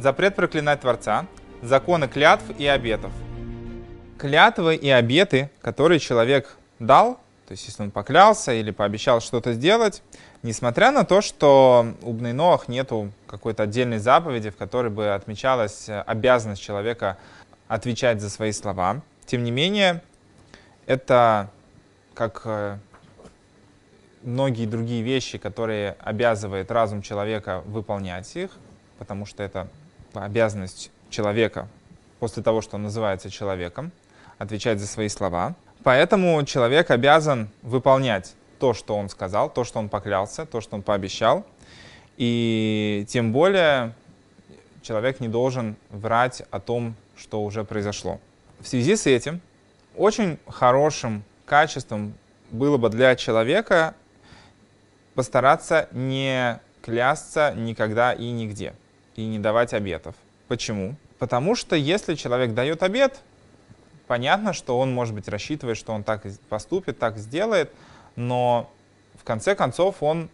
Запрет проклинать Творца, законы клятв и обетов. Клятвы и обеты, которые человек дал, то есть если он поклялся или пообещал что-то сделать, несмотря на то, что у Бнейноах нету какой-то отдельной заповеди, в которой бы отмечалась обязанность человека отвечать за свои слова, тем не менее, это как э, многие другие вещи, которые обязывает разум человека выполнять их, потому что это обязанность человека после того, что он называется человеком, отвечать за свои слова. Поэтому человек обязан выполнять то, что он сказал, то, что он поклялся, то, что он пообещал. И тем более человек не должен врать о том, что уже произошло. В связи с этим очень хорошим качеством было бы для человека постараться не клясться никогда и нигде, и не давать обетов. Почему? Потому что если человек дает обет, понятно, что он, может быть, рассчитывает, что он так поступит, так сделает, но в конце концов он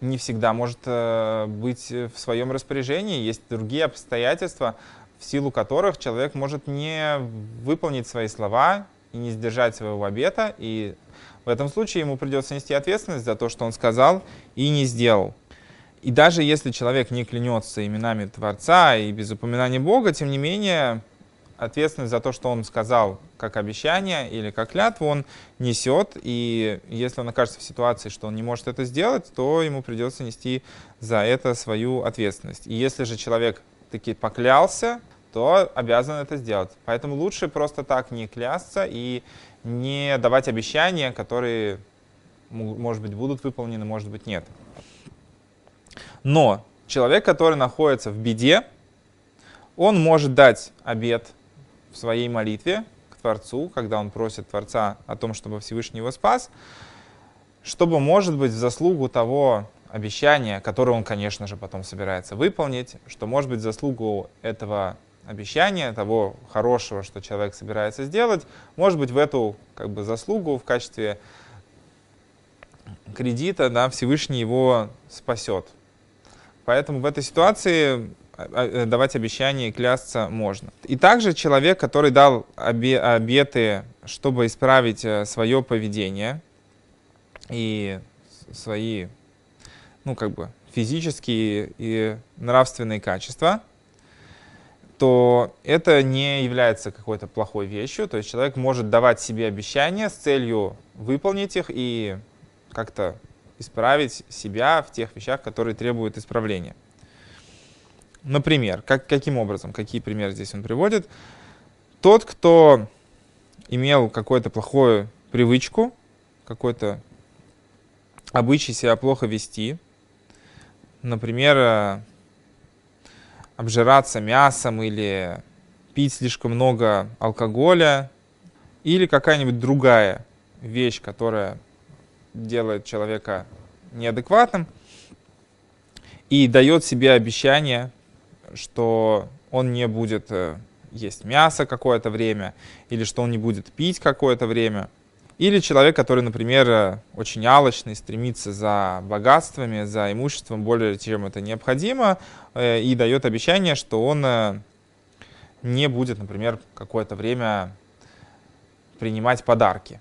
не всегда может э, быть в своем распоряжении. Есть другие обстоятельства, в силу которых человек может не выполнить свои слова и не сдержать своего обета, и в этом случае ему придется нести ответственность за то, что он сказал и не сделал. И даже если человек не клянется именами Творца и без упоминания Бога, тем не менее ответственность за то, что он сказал как обещание или как клятву, он несет. И если он окажется в ситуации, что он не может это сделать, то ему придется нести за это свою ответственность. И если же человек таки поклялся, то обязан это сделать. Поэтому лучше просто так не клясться и не давать обещания, которые, может быть, будут выполнены, может быть, нет. Но человек, который находится в беде, он может дать обет в своей молитве к Творцу, когда он просит Творца о том, чтобы Всевышний его спас, чтобы, может быть, в заслугу того обещания, которое он, конечно же, потом собирается выполнить, что, может быть, в заслугу этого обещание того хорошего, что человек собирается сделать, может быть, в эту как бы, заслугу в качестве кредита да, Всевышний его спасет. Поэтому в этой ситуации а, э, давать обещания и клясться можно. И также человек, который дал обеты, чтобы исправить э, свое поведение и свои, ну, как бы, физические и нравственные качества – то это не является какой-то плохой вещью. То есть человек может давать себе обещания с целью выполнить их и как-то исправить себя в тех вещах, которые требуют исправления. Например, как, каким образом, какие примеры здесь он приводит? Тот, кто имел какую-то плохую привычку, какой-то обычай себя плохо вести, например, обжираться мясом или пить слишком много алкоголя, или какая-нибудь другая вещь, которая делает человека неадекватным, и дает себе обещание, что он не будет э, есть мясо какое-то время, или что он не будет пить какое-то время – или человек, который, например, э, очень алочный, стремится за богатствами, за имуществом более чем это необходимо, э, и дает обещание, что он не будет, например, какое-то время принимать подарки.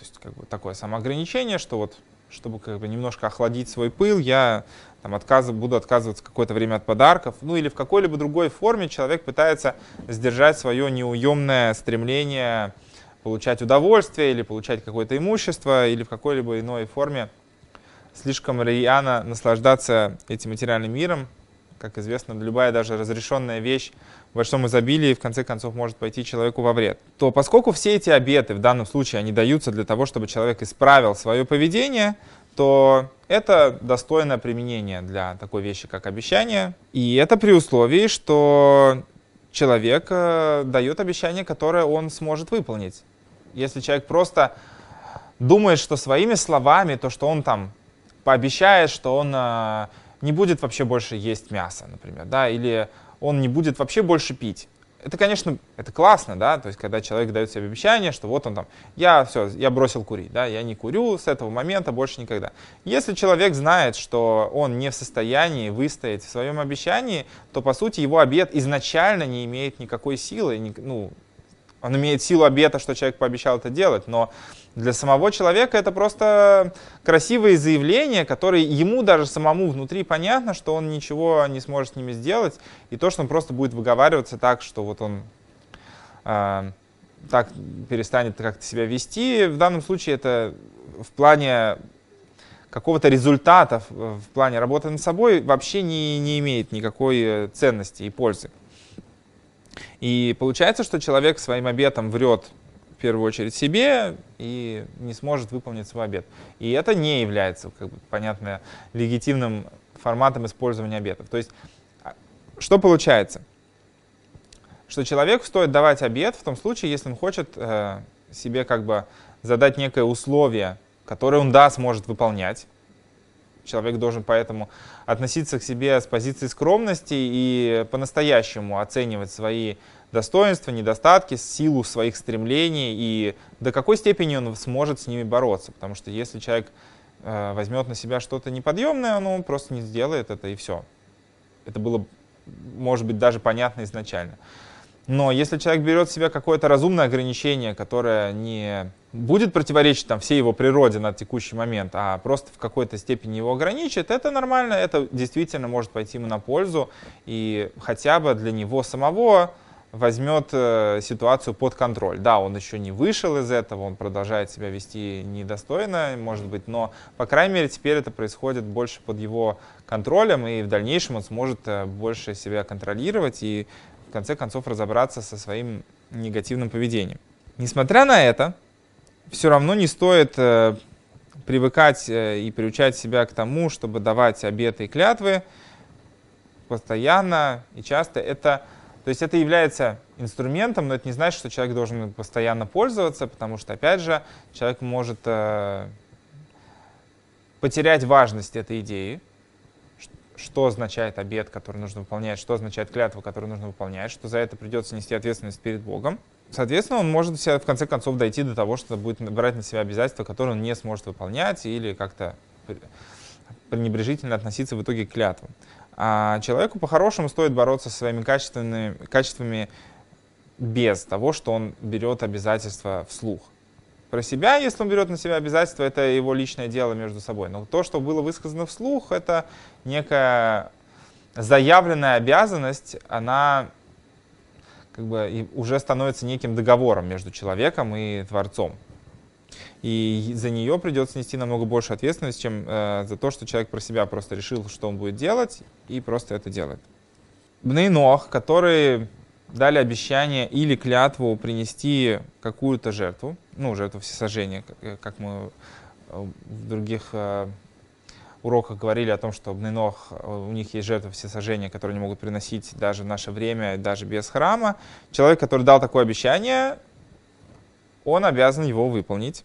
То есть как бы такое самоограничение, что вот чтобы как бы немножко охладить свой пыл, я там, отказ, буду отказываться какое-то время от подарков. Ну или в какой-либо другой форме человек пытается сдержать свое неуемное стремление получать удовольствие или получать какое-то имущество или в какой-либо иной форме слишком рьяно наслаждаться этим материальным миром. Как известно, любая даже разрешенная вещь в большом изобилии в конце концов может пойти человеку во вред. То поскольку все эти обеты в данном случае они даются для того, чтобы человек исправил свое поведение, то это достойное применение для такой вещи, как обещание. И это при условии, что человек э, дает обещание, которое он сможет выполнить. Если человек просто думает, что своими словами, то, что он там пообещает, что он э, не будет вообще больше есть мясо, например, да, или он не будет вообще больше пить, это, конечно, это классно, да, то есть когда человек дает себе обещание, что вот он там, я все, я бросил курить, да, я не курю с этого момента больше никогда. Если человек знает, что он не в состоянии выстоять в своем обещании, то, по сути, его обет изначально не имеет никакой силы, ну, он имеет силу обета, что человек пообещал это делать, но для самого человека это просто красивые заявления, которые ему даже самому внутри понятно, что он ничего не сможет с ними сделать, и то, что он просто будет выговариваться так, что вот он э, так перестанет как-то себя вести. В данном случае это в плане какого-то результата, в плане работы над собой вообще не, не имеет никакой ценности и пользы. И получается, что человек своим обетом врет первую очередь себе и не сможет выполнить свой обет. И это не является, как бы, понятно, легитимным форматом использования обетов. То есть, а, что получается? Что человеку стоит давать обет в том случае, если он хочет э, себе как бы задать некое условие, которое он да сможет выполнять. Человек должен поэтому относиться к себе с позиции скромности и по-настоящему оценивать свои достоинства, недостатки, силу своих стремлений и до какой степени он сможет с ними бороться. Потому что если человек э, возьмет на себя что-то неподъемное, он просто не сделает это и все. Это было, может быть, даже понятно изначально. Но если человек берет в себя какое-то разумное ограничение, которое не будет противоречить там, всей его природе на текущий момент, а просто в какой-то степени его ограничит, это нормально, это действительно может пойти ему на пользу, и хотя бы для него самого возьмет э, ситуацию под контроль. Да, он еще не вышел из этого, он продолжает себя вести недостойно, может быть, но, по крайней мере, теперь это происходит больше под его контролем, и в дальнейшем он сможет э, больше себя контролировать и, в конце концов, разобраться со своим негативным поведением. Несмотря на это, все равно не стоит э, привыкать э, и приучать себя к тому, чтобы давать обеты и клятвы постоянно и часто. Это то есть это является инструментом, но это не значит, что человек должен постоянно пользоваться, потому что, опять же, человек может э, потерять важность этой идеи, что означает обед, который нужно выполнять, что означает клятва, которую нужно выполнять, что за это придется нести ответственность перед Богом. Соответственно, он может в конце концов дойти до того, что будет брать на себя обязательства, которые он не сможет выполнять или как-то пренебрежительно относиться в итоге к клятвам. А человеку по-хорошему стоит бороться со своими качественными, качествами без того, что он берет обязательства вслух. Про себя, если он берет на себя обязательства, это его личное дело между собой. Но то, что было высказано вслух, это некая заявленная обязанность, она как бы уже становится неким договором между человеком и Творцом. И за нее придется нести намного больше ответственности, чем э, за то, что человек про себя просто решил, что он будет делать, и просто это делает. Бнейнох, которые дали обещание или клятву принести какую-то жертву, ну, жертву всесожжения, как мы э, в других э, уроках говорили о том, что Бнейнох, э, у них есть жертвы всесожжения, которые они могут приносить даже в наше время, даже без храма. Человек, который дал такое обещание, он обязан его выполнить.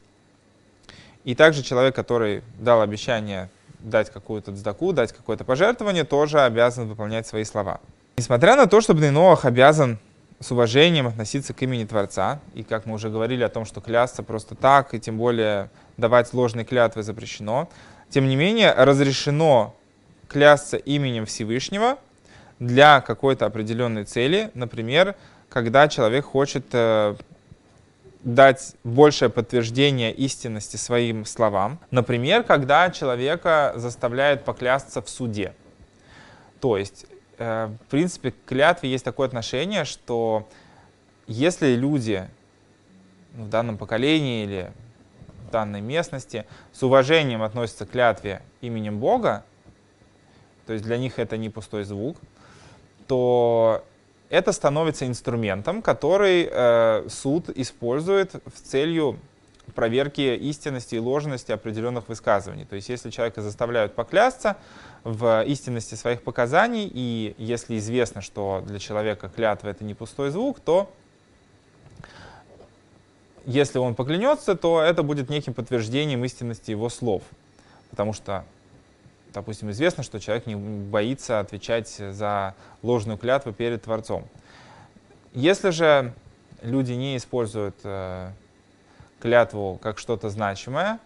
И также человек, который дал обещание дать какую-то дздаку, дать какое-то пожертвование, тоже обязан выполнять свои слова. Несмотря на то, что Бнейноах обязан с уважением относиться к имени Творца, и как мы уже говорили о том, что клясться просто так, и тем более давать ложные клятвы запрещено, тем не менее разрешено клясться именем Всевышнего для какой-то определенной цели, например, когда человек хочет э, дать большее подтверждение истинности своим словам. Например, когда человека заставляют поклясться в суде. То есть, э, в принципе, к клятве есть такое отношение, что если люди в данном поколении или данной местности с уважением относятся к клятве именем Бога, то есть для них это не пустой звук, то это становится инструментом, который э, суд использует в целью проверки истинности и ложности определенных высказываний. То есть если человека заставляют поклясться в истинности своих показаний, и если известно, что для человека клятва это не пустой звук, то если он поклянется, то это будет неким подтверждением истинности его слов. Потому что допустим, известно, что человек не боится отвечать за ложную клятву перед Творцом. Если же люди не используют э, клятву как что-то значимое,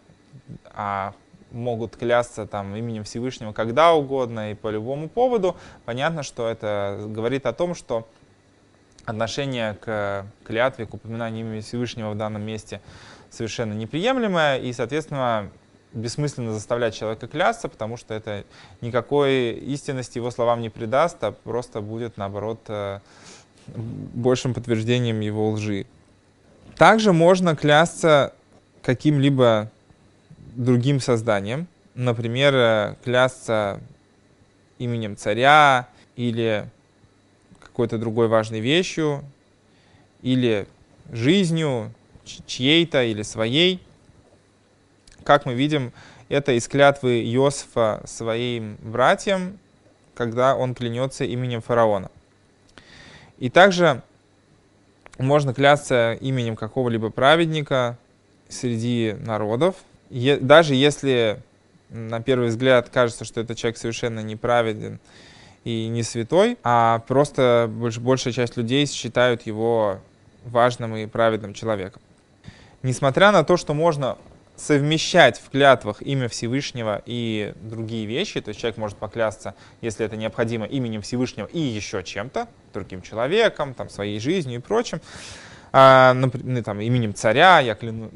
а могут клясться там именем Всевышнего когда угодно и по любому поводу, понятно, что это говорит о том, что отношение к клятве, к упоминанию имени Всевышнего в данном месте совершенно неприемлемое, и, соответственно, бессмысленно заставлять человека клясться, потому что это никакой истинности его словам не придаст, а просто будет, наоборот, э, большим подтверждением его лжи. Также можно клясться каким-либо другим созданием, например, э, клясться именем царя или какой-то другой важной вещью, или жизнью чьей-то или своей. Как мы видим, это из клятвы Иосифа своим братьям, когда он клянется именем фараона. И также можно клясться именем какого-либо праведника среди народов, даже если на первый взгляд кажется, что этот человек совершенно неправеден и не святой, а просто большая часть людей считают его важным и праведным человеком. Несмотря на то, что можно совмещать в клятвах имя Всевышнего и другие вещи, то есть человек может поклясться, если это необходимо, именем Всевышнего и еще чем-то, другим человеком, там, своей жизнью и прочим, а, например, ну, там, именем царя, я кляну,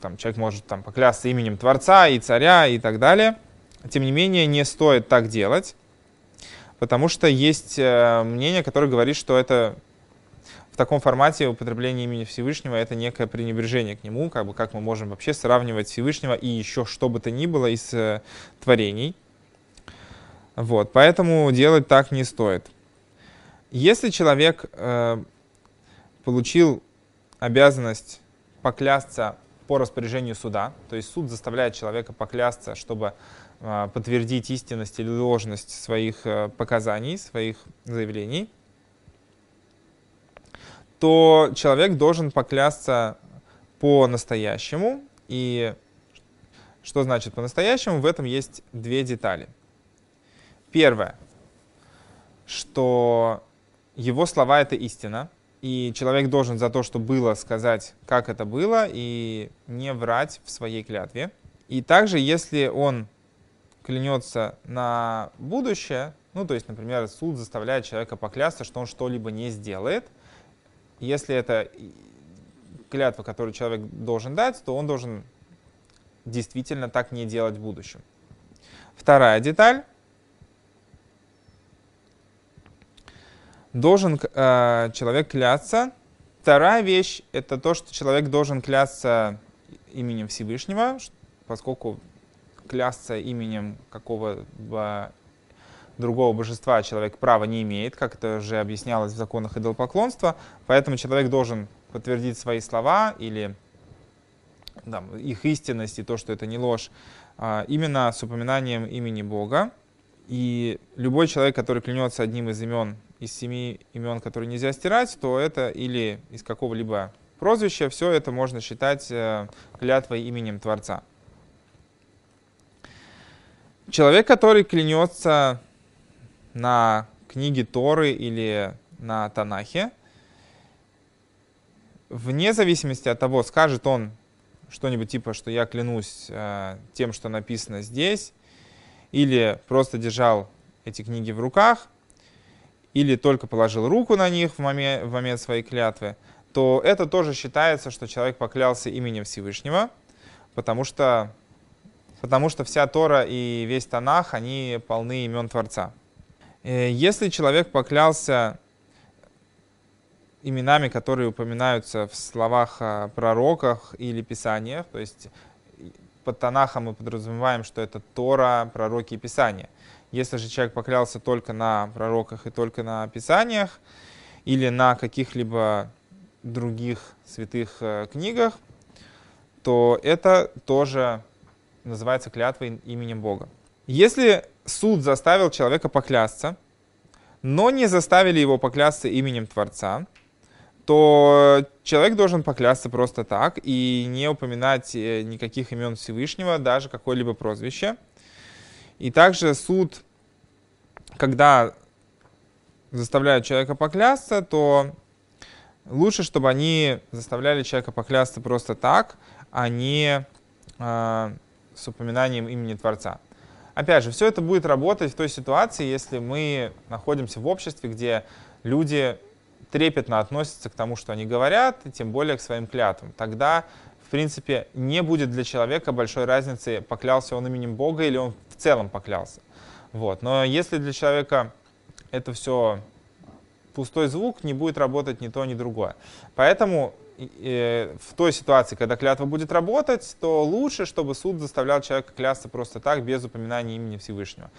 там, человек может там, поклясться именем Творца и царя и так далее. Тем не менее, не стоит так делать, потому что есть э, мнение, которое говорит, что это в таком формате употребление имени Всевышнего это некое пренебрежение к нему, как бы как мы можем вообще сравнивать Всевышнего и еще что бы то ни было из э, творений. Вот, поэтому делать так не стоит. Если человек э, получил обязанность поклясться по распоряжению суда, то есть суд заставляет человека поклясться, чтобы подтвердить истинность или ложность своих э, показаний, своих заявлений, то человек должен поклясться по-настоящему. И что значит по-настоящему? В этом есть две детали. Первое, что его слова — это истина, и человек должен за то, что было, сказать, как это было, и не врать в своей клятве. И также, если он клянется на будущее, ну, то есть, например, суд заставляет человека поклясться, что он что-либо не сделает, если это клятва, которую человек должен дать, то он должен действительно так не делать в будущем. Вторая деталь должен э, человек клясться. Вторая вещь — это то, что человек должен клясться именем Всевышнего, поскольку клясться именем какого-то другого божества человек права не имеет, как это уже объяснялось в законах идолопоклонства, поэтому человек должен подтвердить свои слова или да, их истинность и то, что это не ложь, а, именно с упоминанием имени Бога. И любой человек, который клянется одним из имен из семи имен, которые нельзя стирать, то это или из какого-либо прозвища, все это можно считать э, клятвой именем Творца. Человек, который клянется на книге Торы или на Танахе, вне зависимости от того, скажет он что-нибудь типа, что я клянусь э, тем, что написано здесь, или просто держал эти книги в руках, или только положил руку на них в момент, в момент своей клятвы, то это тоже считается, что человек поклялся именем Всевышнего, потому что, потому что вся Тора и весь Танах, они полны имен Творца. Э, если человек поклялся именами, которые упоминаются в словах о пророках или писаниях, то есть под Танахом мы подразумеваем, что это Тора, пророки и Писания. Если же человек поклялся только на пророках и только на писаниях или на каких-либо других святых э, книгах, то это тоже называется клятвой именем Бога. Если суд заставил человека поклясться, но не заставили его поклясться именем Творца, то человек должен поклясться просто так и не упоминать э, никаких имен Всевышнего, даже какое-либо прозвище. И также суд, когда заставляют человека поклясться, то лучше, чтобы они заставляли человека поклясться просто так, а не э, с упоминанием имени Творца. Опять же, все это будет работать в той ситуации, если мы находимся в обществе, где люди трепетно относятся к тому, что они говорят, и тем более к своим клятвам. Тогда, в принципе, не будет для человека большой разницы, поклялся он именем Бога или он в целом поклялся. Вот. Но если для человека это все пустой звук, не будет работать ни то, ни другое. Поэтому в той ситуации, когда клятва будет работать, то лучше, чтобы суд заставлял человека клясться просто так, без упоминания имени Всевышнего.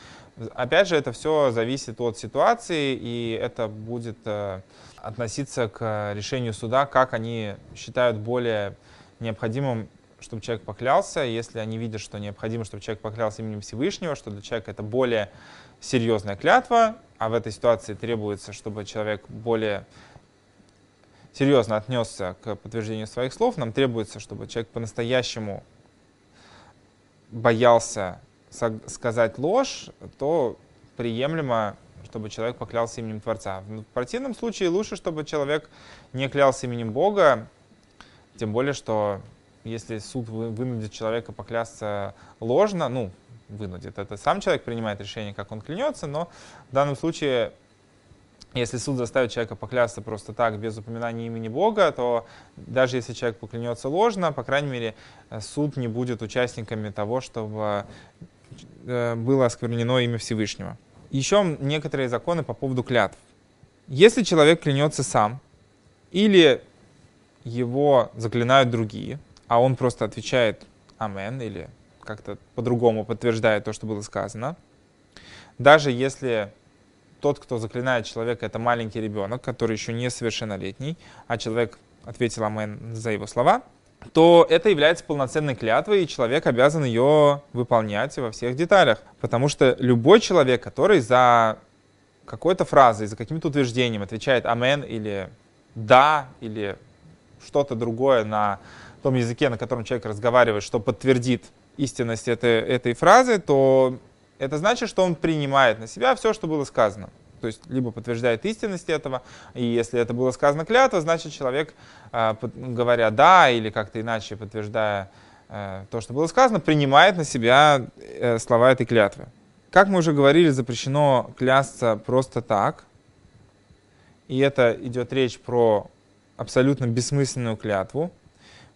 Опять же, это все зависит от ситуации, и это будет э, относиться к решению суда, как они считают более необходимым, чтобы человек поклялся. Если они видят, что необходимо, чтобы человек поклялся именем Всевышнего, что для человека это более серьезная клятва, а в этой ситуации требуется, чтобы человек более серьезно отнесся к подтверждению своих слов, нам требуется, чтобы человек по-настоящему боялся сказать ложь, то приемлемо, чтобы человек поклялся именем Творца. В противном случае лучше, чтобы человек не клялся именем Бога, тем более, что если суд вынудит человека поклясться ложно, ну, вынудит, это сам человек принимает решение, как он клянется, но в данном случае если суд заставит человека поклясться просто так, без упоминания имени Бога, то даже если человек поклянется ложно, по крайней мере, э, суд не будет участниками того, чтобы э, было осквернено имя Всевышнего. Еще некоторые законы по поводу клятв. Если человек клянется сам, или его заклинают другие, а он просто отвечает «Амен» или как-то по-другому подтверждает то, что было сказано, даже если тот, кто заклинает человека, это маленький ребенок, который еще не совершеннолетний, а человек ответил Амен за его слова, то это является полноценной клятвой, и человек обязан ее выполнять во всех деталях. Потому что любой человек, который за какой-то фразой, за каким-то утверждением отвечает «Амен» или «Да» или что-то другое на том языке, на котором человек разговаривает, что подтвердит истинность этой, этой фразы, то это значит, что он принимает на себя все, что было сказано. То есть либо подтверждает истинность этого, и если это было сказано клятва, значит человек, а, говоря «да» или как-то иначе подтверждая э, то, что было сказано, принимает на себя э, слова этой клятвы. Как мы уже говорили, запрещено клясться просто так. И это идет речь про абсолютно бессмысленную клятву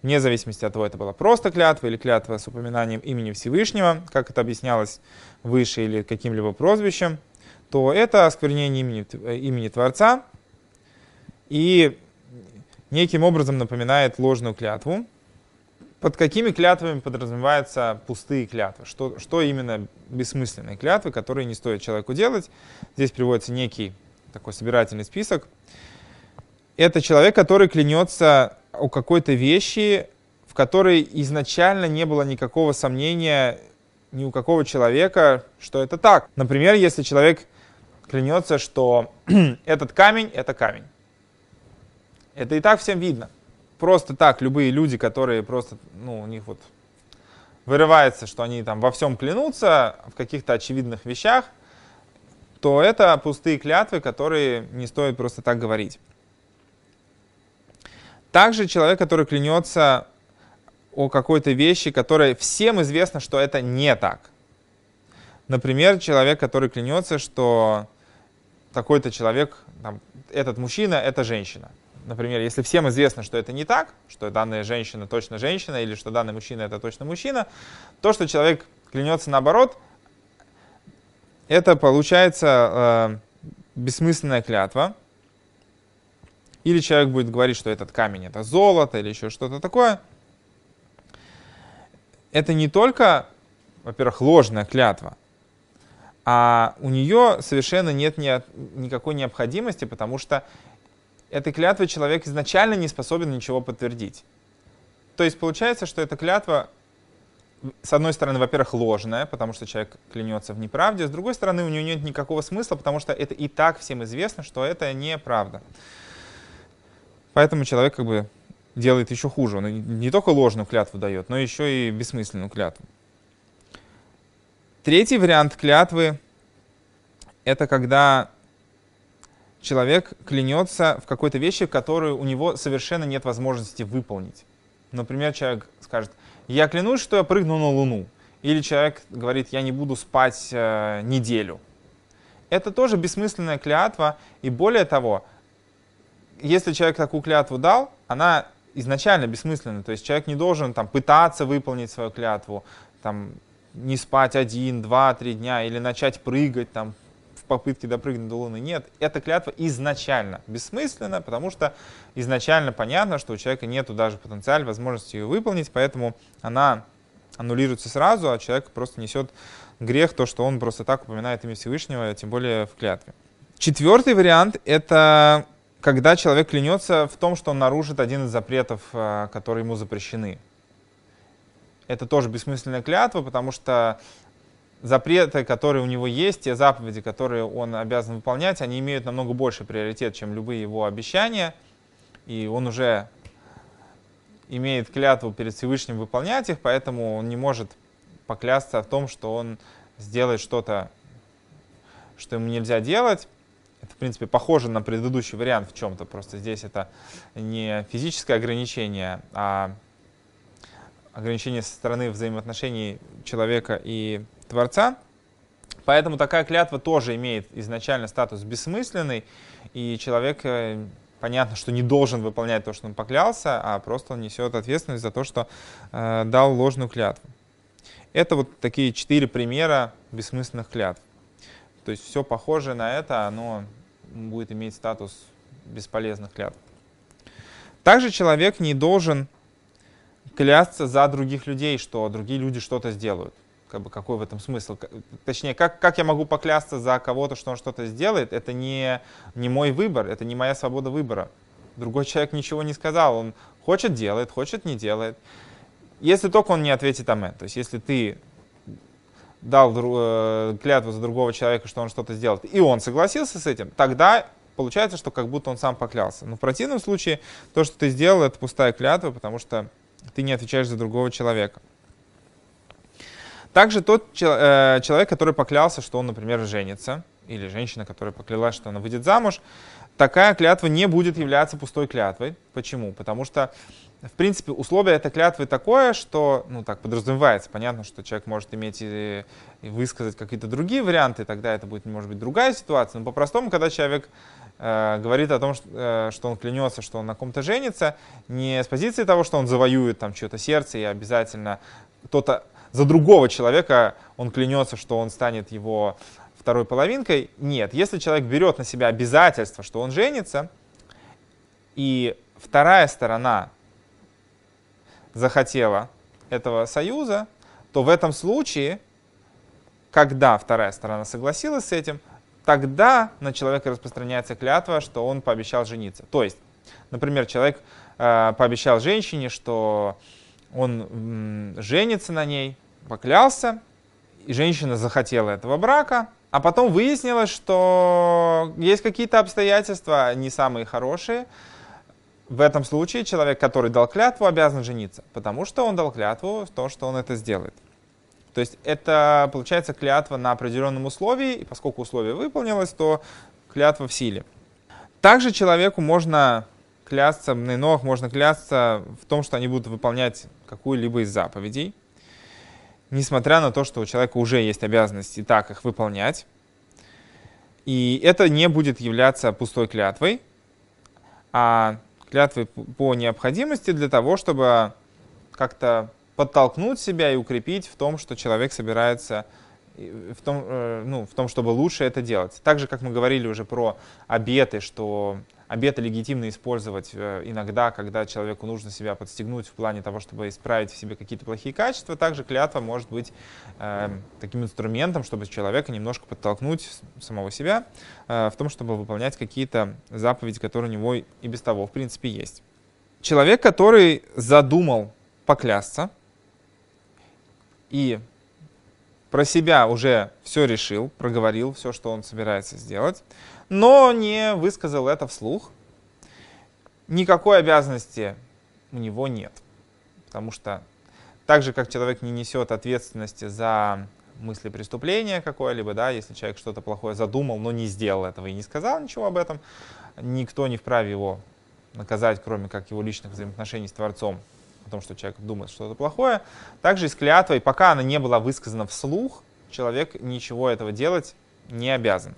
вне зависимости от того, это была просто клятва или клятва с упоминанием имени Всевышнего, как это объяснялось выше, или каким-либо прозвищем, то это осквернение имени, э, имени Творца и неким образом напоминает ложную клятву. Под какими клятвами подразумеваются пустые клятвы? Что, что именно бессмысленные клятвы, которые не стоит человеку делать? Здесь приводится некий такой собирательный список. Это человек, который клянется о какой-то вещи, в которой изначально не было никакого сомнения ни у какого человека, что это так. Например, если человек клянется, что этот камень — это камень. Это и так всем видно. Просто так любые люди, которые просто, ну, у них вот вырывается, что они там во всем клянутся, в каких-то очевидных вещах, то это пустые клятвы, которые не стоит просто так говорить. Также человек, который клянется о какой-то вещи, которая всем известно, что это не так. Например, человек, который клянется, что такой-то человек, там, этот мужчина, это женщина. Например, если всем известно, что это не так, что данная женщина точно женщина, или что данный мужчина это точно мужчина, то, что человек клянется наоборот, это получается э, бессмысленная клятва, или человек будет говорить, что этот камень это золото или еще что-то такое. Это не только, во-первых, ложная клятва, а у нее совершенно нет ни, никакой необходимости, потому что этой клятвой человек изначально не способен ничего подтвердить. То есть получается, что эта клятва, с одной стороны, во-первых, ложная, потому что человек клянется в неправде, с другой стороны, у нее нет никакого смысла, потому что это и так всем известно, что это неправда. Поэтому человек как бы делает еще хуже. Он не только ложную клятву дает, но еще и бессмысленную клятву. Третий вариант клятвы — это когда человек клянется в какой-то вещи, которую у него совершенно нет возможности выполнить. Например, человек скажет, я клянусь, что я прыгну на Луну. Или человек говорит, я не буду спать э, неделю. Это тоже бессмысленная клятва. И более того, если человек такую клятву дал, она изначально бессмысленна. То есть человек не должен там, пытаться выполнить свою клятву, там, не спать один, два, три дня или начать прыгать там, в попытке допрыгнуть до Луны. Нет, эта клятва изначально бессмысленна, потому что изначально понятно, что у человека нет даже потенциала, возможности ее выполнить, поэтому она аннулируется сразу, а человек просто несет грех, то, что он просто так упоминает имя Всевышнего, тем более в клятве. Четвертый вариант — это когда человек клянется в том, что он нарушит один из запретов, э, которые ему запрещены. Это тоже бессмысленная клятва, потому что запреты, которые у него есть, те заповеди, которые он обязан выполнять, они имеют намного больше приоритет, чем любые его обещания, и он уже имеет клятву перед Всевышним выполнять их, поэтому он не может поклясться в том, что он сделает что-то, что ему нельзя делать. Это, в принципе, похоже на предыдущий вариант в чем-то, просто здесь это не физическое ограничение, а ограничение со стороны взаимоотношений человека и Творца. Поэтому такая клятва тоже имеет изначально статус бессмысленный, и человек э, понятно, что не должен выполнять то, что он поклялся, а просто он несет ответственность за то, что э, дал ложную клятву. Это вот такие четыре примера бессмысленных клятв. То есть все похожее на это, оно будет иметь статус бесполезных клятв. Также человек не должен клясться за других людей, что другие люди что-то сделают. Как бы какой в этом смысл? Точнее, как, как я могу поклясться за кого-то, что он что-то сделает? Это не, не мой выбор, это не моя свобода выбора. Другой человек ничего не сказал, он хочет делает, хочет не делает. Если только он не ответит амен. То есть если ты дал э, клятву за другого человека, что он что-то сделает, и он согласился с этим, тогда получается, что как будто он сам поклялся. Но в противном случае то, что ты сделал, это пустая клятва, потому что ты не отвечаешь за другого человека. Также тот э, человек, который поклялся, что он, например, женится, или женщина, которая поклялась, что она выйдет замуж, такая клятва не будет являться пустой клятвой. Почему? Потому что, в принципе, условие этой клятвы такое, что, ну, так подразумевается, понятно, что человек может иметь и, и высказать какие-то другие варианты, тогда это будет, может быть, другая ситуация. Но по-простому, когда человек говорит о том, что, э, что он клянется, что он на ком-то женится, не с позиции того, что он завоюет там чье-то сердце и обязательно кто-то за другого человека он клянется, что он станет его второй половинкой. Нет, если человек берет на себя обязательство, что он женится, и вторая сторона захотела этого союза, то в этом случае, когда вторая сторона согласилась с этим, тогда на человека распространяется клятва, что он пообещал жениться. То есть, например, человек э, пообещал женщине, что он женится на ней, поклялся, и женщина захотела этого брака, а потом выяснилось, что есть какие-то обстоятельства не самые хорошие. В этом случае человек, который дал клятву, обязан жениться, потому что он дал клятву в том, что он это сделает. То есть это получается клятва на определенном условии, и поскольку условие выполнилось, то клятва в силе. Также человеку можно клясться, на ног можно клясться в том, что они будут выполнять какую-либо из заповедей несмотря на то, что у человека уже есть обязанность и так их выполнять. И это не будет являться пустой клятвой, а клятвой по необходимости для того, чтобы как-то подтолкнуть себя и укрепить в том, что человек собирается в том, э, ну, в том, чтобы лучше это делать. Так же, как мы говорили уже про обеты, что обеты легитимно использовать э, иногда, когда человеку нужно себя подстегнуть в плане того, чтобы исправить в себе какие-то плохие качества. Также клятва может быть э, таким инструментом, чтобы человека немножко подтолкнуть самого себя э, в том, чтобы выполнять какие-то заповеди, которые у него и без того, в принципе, есть. Человек, который задумал поклясться и про себя уже все решил, проговорил все, что он собирается сделать, но не высказал это вслух, никакой обязанности у него нет. Потому что так же, как человек не несет ответственности за мысли преступления какое-либо, да, если человек что-то плохое задумал, но не сделал этого и не сказал ничего об этом, никто не вправе его наказать, кроме как его личных взаимоотношений с Творцом, о том, что человек думает что-то плохое. Также и с клятвой, пока она не была высказана вслух, человек ничего этого делать не обязан.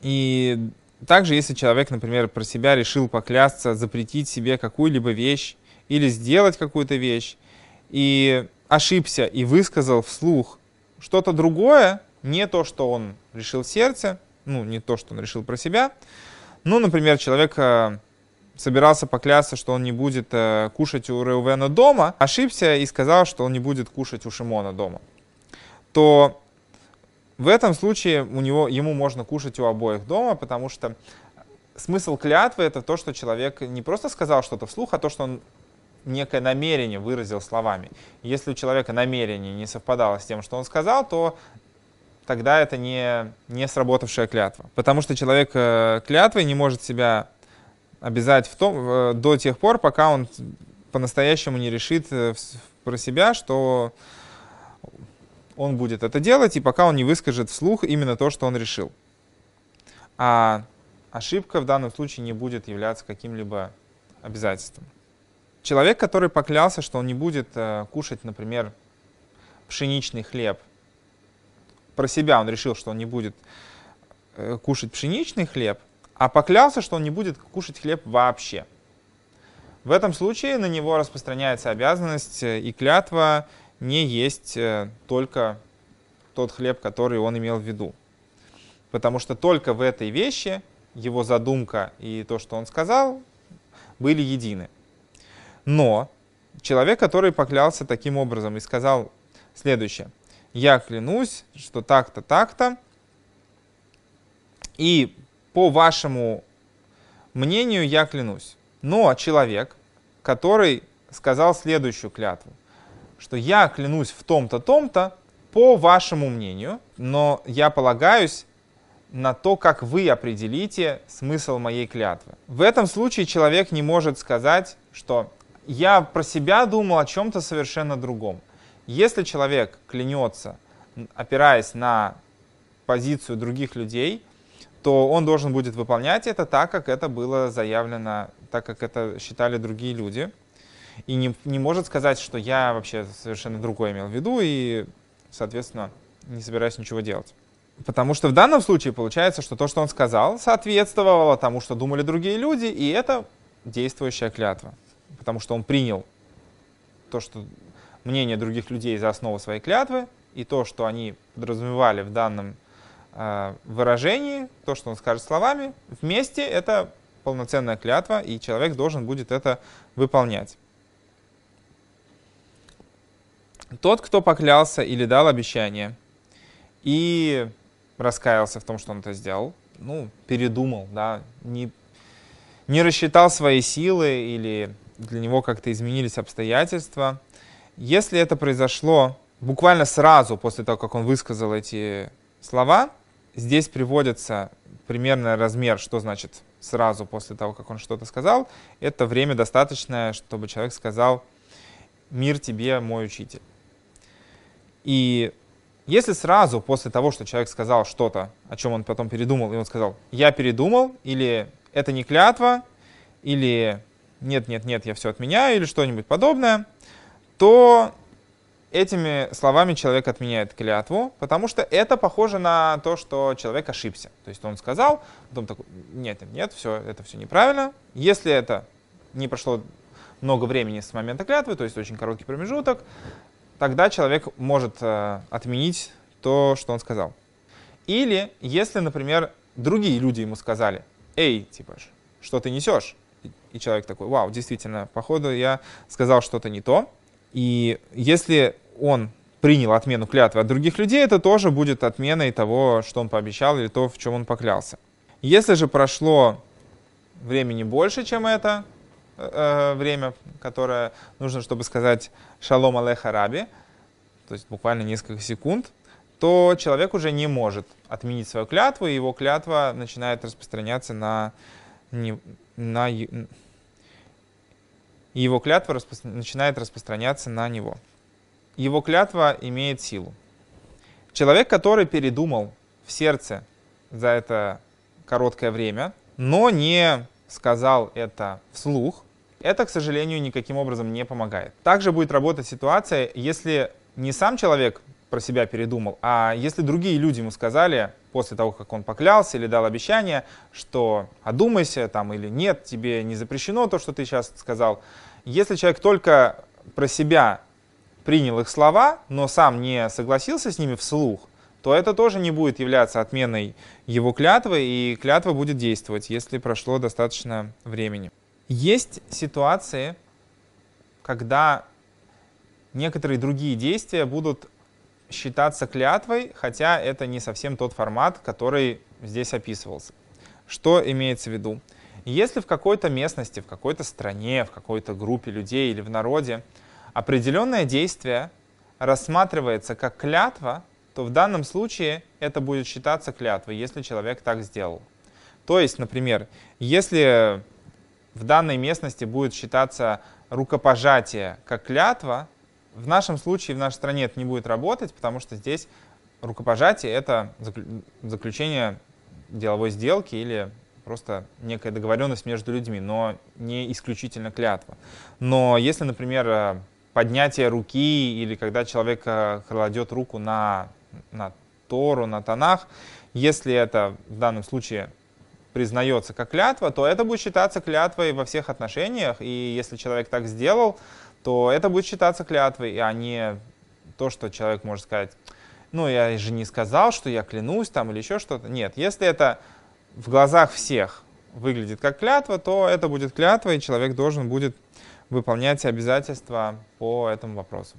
И также, если человек, например, про себя решил поклясться, запретить себе какую-либо вещь или сделать какую-то вещь, и ошибся и высказал вслух что-то другое, не то, что он решил в сердце, ну, не то, что он решил про себя. Ну, например, человек собирался поклясться, что он не будет э, кушать у Реувена дома, ошибся и сказал, что он не будет кушать у Шимона дома, то в этом случае у него, ему можно кушать у обоих дома, потому что смысл клятвы это то, что человек не просто сказал что-то вслух, а то, что он некое намерение выразил словами. Если у человека намерение не совпадало с тем, что он сказал, то тогда это не, не сработавшая клятва. Потому что человек э, клятвой не может себя обязать в том, э, до тех пор, пока он по-настоящему не решит э, про себя, что он будет это делать, и пока он не выскажет вслух именно то, что он решил. А ошибка в данном случае не будет являться каким-либо обязательством. Человек, который поклялся, что он не будет э, кушать, например, пшеничный хлеб, про себя он решил, что он не будет кушать пшеничный хлеб, а поклялся, что он не будет кушать хлеб вообще. В этом случае на него распространяется обязанность э, и клятва не есть только тот хлеб, который он имел в виду. Потому что только в этой вещи его задумка и то, что он сказал, были едины. Но человек, который поклялся таким образом и сказал следующее. Я клянусь, что так-то, так-то, и по вашему мнению я клянусь. Но человек, который сказал следующую клятву, что я клянусь в том-то, том-то, по вашему мнению, но я полагаюсь на то, как вы определите смысл моей клятвы. В этом случае человек не может сказать, что я про себя думал о чем-то совершенно другом. Если человек клянется, опираясь на позицию других людей, то он должен будет выполнять это так, как это было заявлено, так как это считали другие люди. И не, не может сказать, что я вообще совершенно другое имел в виду, и, соответственно, не собираюсь ничего делать. Потому что в данном случае получается, что то, что он сказал, соответствовало тому, что думали другие люди, и это действующая клятва потому что он принял то, что мнение других людей за основу своей клятвы, и то, что они подразумевали в данном выражении, то, что он скажет словами, вместе это полноценная клятва, и человек должен будет это выполнять. Тот, кто поклялся или дал обещание и раскаялся в том, что он это сделал, ну, передумал, да, не, не рассчитал свои силы или для него как-то изменились обстоятельства. Если это произошло буквально сразу после того, как он высказал эти слова, здесь приводится примерный размер, что значит сразу после того, как он что-то сказал. Это время достаточное, чтобы человек сказал «Мир тебе, мой учитель». И если сразу после того, что человек сказал что-то, о чем он потом передумал, и он сказал «Я передумал», или «Это не клятва», или нет, нет, нет, я все отменяю или что-нибудь подобное, то этими словами человек отменяет клятву, потому что это похоже на то, что человек ошибся. То есть он сказал, потом такой, нет, нет, все, это все неправильно. Если это не прошло много времени с момента клятвы, то есть очень короткий промежуток, тогда человек может э, отменить то, что он сказал. Или если, например, другие люди ему сказали, эй, типа, что ты несешь? и человек такой, вау, действительно, походу я сказал что-то не то. И если он принял отмену клятвы от других людей, это тоже будет отменой того, что он пообещал или то, в чем он поклялся. Если же прошло времени больше, чем это э, э время, которое нужно, чтобы сказать «шалом алеха раби», то есть буквально несколько секунд, то человек уже не может отменить свою клятву, и его клятва начинает распространяться на, на, и его клятва распро... начинает распространяться на него. Его клятва имеет силу. Человек, который передумал в сердце за это короткое время, но не сказал это вслух, это, к сожалению, никаким образом не помогает. Также будет работать ситуация, если не сам человек про себя передумал, а если другие люди ему сказали после того, как он поклялся или дал обещание, что одумайся там или нет, тебе не запрещено то, что ты сейчас сказал. Если человек только про себя принял их слова, но сам не согласился с ними вслух, то это тоже не будет являться отменой его клятвы, и клятва будет действовать, если прошло достаточно времени. Есть ситуации, когда некоторые другие действия будут считаться клятвой, хотя это не совсем тот формат, который здесь описывался. Что имеется в виду? Если в какой-то местности, в какой-то стране, в какой-то группе людей или в народе определенное действие рассматривается как клятва, то в данном случае это будет считаться клятвой, если человек так сделал. То есть, например, если в данной местности будет считаться рукопожатие как клятва, в нашем случае, в нашей стране это не будет работать, потому что здесь рукопожатие — это заключение деловой сделки или просто некая договоренность между людьми, но не исключительно клятва. Но если, например, поднятие руки или когда человек э, кладет руку на на Тору, на Танах, если это в данном случае признается как клятва, то это будет считаться клятвой во всех отношениях, и если человек так сделал, то это будет считаться клятвой, а не то, что человек может сказать, ну, я же не сказал, что я клянусь там или еще что-то. Нет, если это в глазах всех выглядит как клятва, то это будет клятва, и человек должен будет выполнять обязательства по этому вопросу.